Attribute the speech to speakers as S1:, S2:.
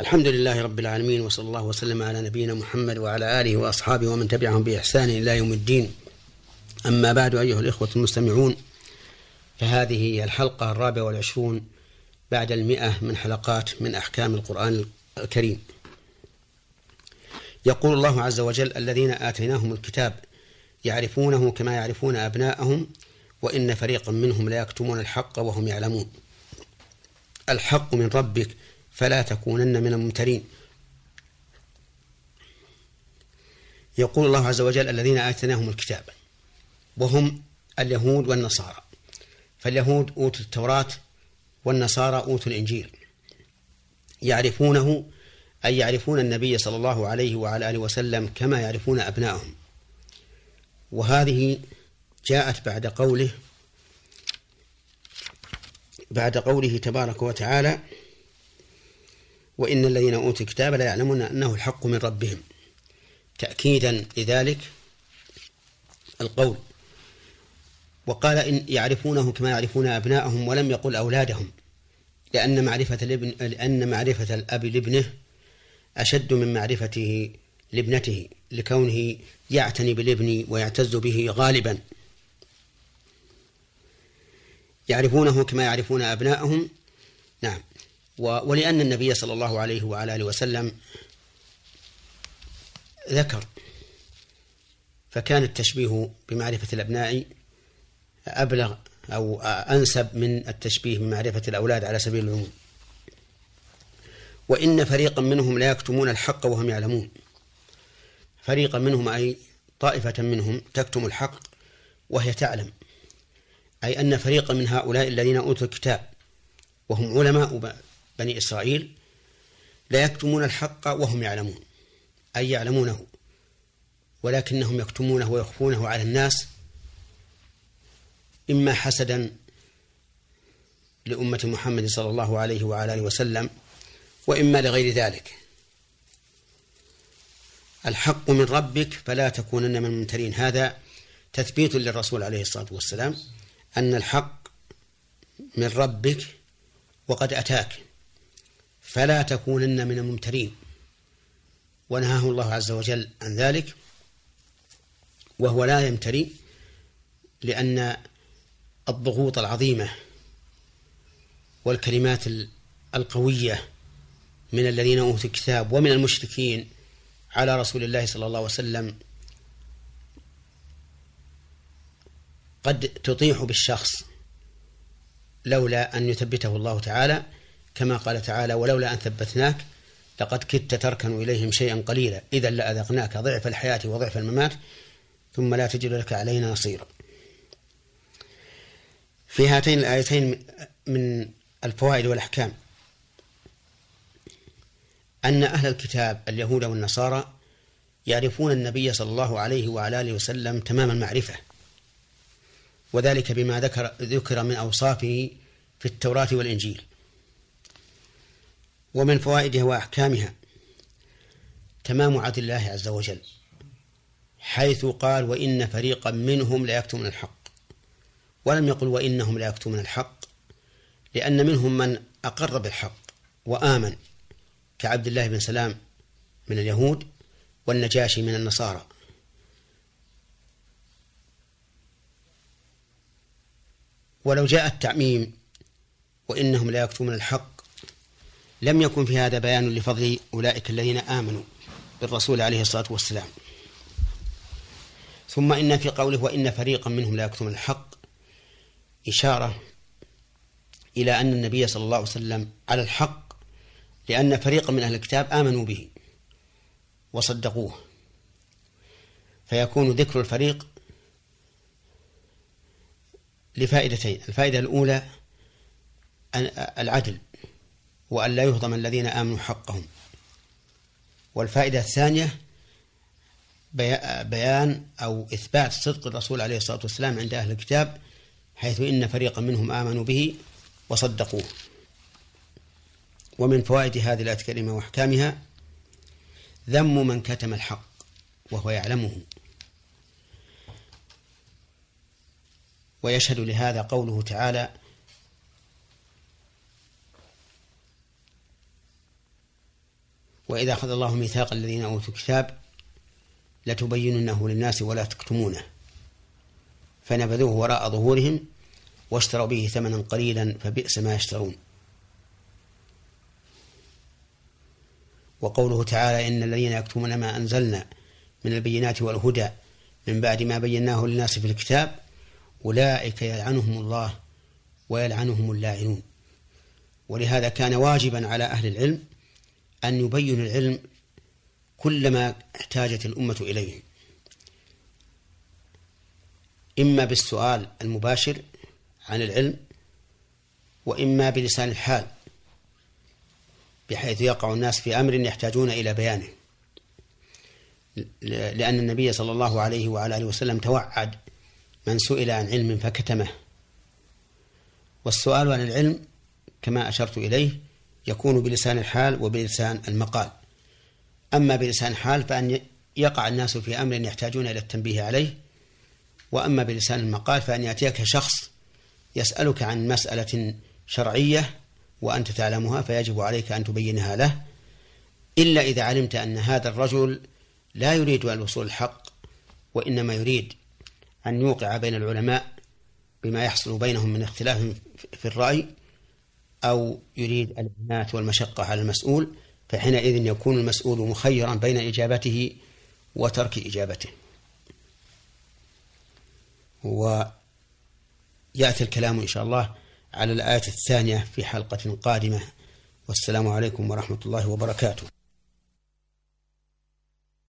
S1: الحمد لله رب العالمين وصلى الله وسلم على نبينا محمد وعلى آله وأصحابه ومن تبعهم بإحسان إلى يوم الدين. أما بعد أيها الإخوة المستمعون فهذه الحلقة الرابعة والعشرون بعد المئة من حلقات من أحكام القرآن الكريم. يقول الله عز وجل الذين آتيناهم الكتاب يعرفونه كما يعرفون أبناءهم وإن فريقا منهم لا يكتمون الحق وهم يعلمون. الحق من ربك فلا تكونن من الممترين. يقول الله عز وجل الذين آتيناهم الكتاب وهم اليهود والنصارى. فاليهود أوتوا التوراة والنصارى أوتوا الإنجيل. يعرفونه أي يعرفون النبي صلى الله عليه وعلى آله وسلم كما يعرفون أبنائهم. وهذه جاءت بعد قوله بعد قوله تبارك وتعالى وإن الذين أوتوا الكتاب لا يعلمون أنه الحق من ربهم. تأكيدا لذلك القول. وقال إن يعرفونه كما يعرفون أبناءهم ولم يقل أولادهم لأن معرفة الابن لأن معرفة الأب لابنه أشد من معرفته لابنته لكونه يعتني بالابن ويعتز به غالبا. يعرفونه كما يعرفون أبناءهم. نعم. ولأن النبي صلى الله عليه وعلى آله وسلم ذكر فكان التشبيه بمعرفة الأبناء أبلغ أو أنسب من التشبيه بمعرفة الأولاد على سبيل العموم. وإن فريقا منهم لا يكتمون الحق وهم يعلمون. فريقا منهم أي طائفة منهم تكتم الحق وهي تعلم. أي أن فريقا من هؤلاء الذين أوتوا الكتاب وهم علماء بني إسرائيل لا يكتمون الحق وهم يعلمون أي يعلمونه ولكنهم يكتمونه ويخفونه على الناس إما حسدا لأمة محمد صلى الله عليه وعلى آله وسلم وإما لغير ذلك. الحق من ربك فلا تكونن من الممترين. هذا تثبيت للرسول عليه الصلاة والسلام أن الحق من ربك وقد أتاك. فلا تكونن من الممترين. ونهاه الله عز وجل عن ذلك وهو لا يمتري لأن الضغوط العظيمة والكلمات القوية من الذين أوتوا الكتاب ومن المشركين على رسول الله صلى الله عليه وسلم قد تطيح بالشخص لولا أن يثبته الله تعالى. كما قال تعالى ولولا أن ثبتناك لقد كدت تركن إليهم شيئا قليلا. إذا لأذقناك ضعف الحياة وضعف الممات ثم لا تجد لك علينا نصيرا. في هاتين الآيتين من الفوائد والأحكام. أن أهل الكتاب اليهود والنصارى يعرفون النبي صلى الله عليه وعلى آله وسلم تمام المعرفة وذلك بما ذكر ذكر من أوصافه في التوراة والإنجيل. ومن فوائدها وأحكامها تمام عدل الله عز وجل حيث قال وإن فريقا منهم لا يكتمون الحق ولم يقل وإنهم لا يكتمون الحق لأن منهم من أقر بالحق وآمن كعبد الله بن سلام من اليهود والنجاشي من النصارى. ولو جاء التعميم وإنهم لا يكتمون الحق لم يكن في هذا بيان لفضل أولئك الذين آمنوا بالرسول عليه الصلاة والسلام. ثم إن في قوله وإن فريقا منهم لا يكتمون الحق إشارة إلى أن النبي صلى الله عليه وسلم على الحق لأن فريقا من أهل الكتاب آمنوا به وصدقوه. فيكون ذكر الفريق لفائدتين الفائدة الأولى العدل. وأن لا يهضم الذين آمنوا حقهم. والفائدة الثانية بيان أو إثبات صدق الرسول عليه الصلاة والسلام عند أهل الكتاب حيث إن فريقا منهم آمنوا به وصدقوه. ومن فوائد هذه الآية الكريمة وأحكامها ذم من كتم الحق وهو يعلمه. ويشهد لهذا قوله تعالى وإذا أخذ الله ميثاق الذين أوتوا الكتاب لتبيننه للناس ولا تكتمونه. فنبذوه وراء ظهورهم واشتروا به ثمنا قليلا فبئس ما يشترون. وقوله تعالى إن الذين يكتمون ما أنزلنا من البينات والهدى من بعد ما بيناه للناس في الكتاب أولئك يلعنهم الله ويلعنهم اللاعنون. ولهذا كان واجبا على أهل العلم أن يبينوا العلم كلما احتاجت الأمة إليه. إما بالسؤال المباشر عن العلم وإما بلسان الحال بحيث يقع الناس في أمر يحتاجون إلى بيانه. لأن النبي صلى الله عليه وعلى آله وسلم توعد من سئل عن علم فكتمه. والسؤال عن العلم كما أشرت إليه يكون بلسان الحال وبلسان المقال. أما بلسان الحال فأن يقع الناس في أمر يحتاجون إلى التنبيه عليه وأما بلسان المقال فأن يأتيك شخص يسألك عن مسألة شرعية وأنت تعلمها فيجب عليك أن تبينها له إلا إذا علمت أن هذا الرجل لا يريد الوصول الحق وإنما يريد أن يوقع بين العلماء بما يحصل بينهم من اختلاف في الرأي أو يريد العنات والمشقة على المسؤول فحينئذ يكون المسؤول مخيرا بين إجابته وترك إجابته. ويأتي الكلام إن شاء الله على الآية الثانية في حلقة قادمة. والسلام عليكم ورحمة الله وبركاته.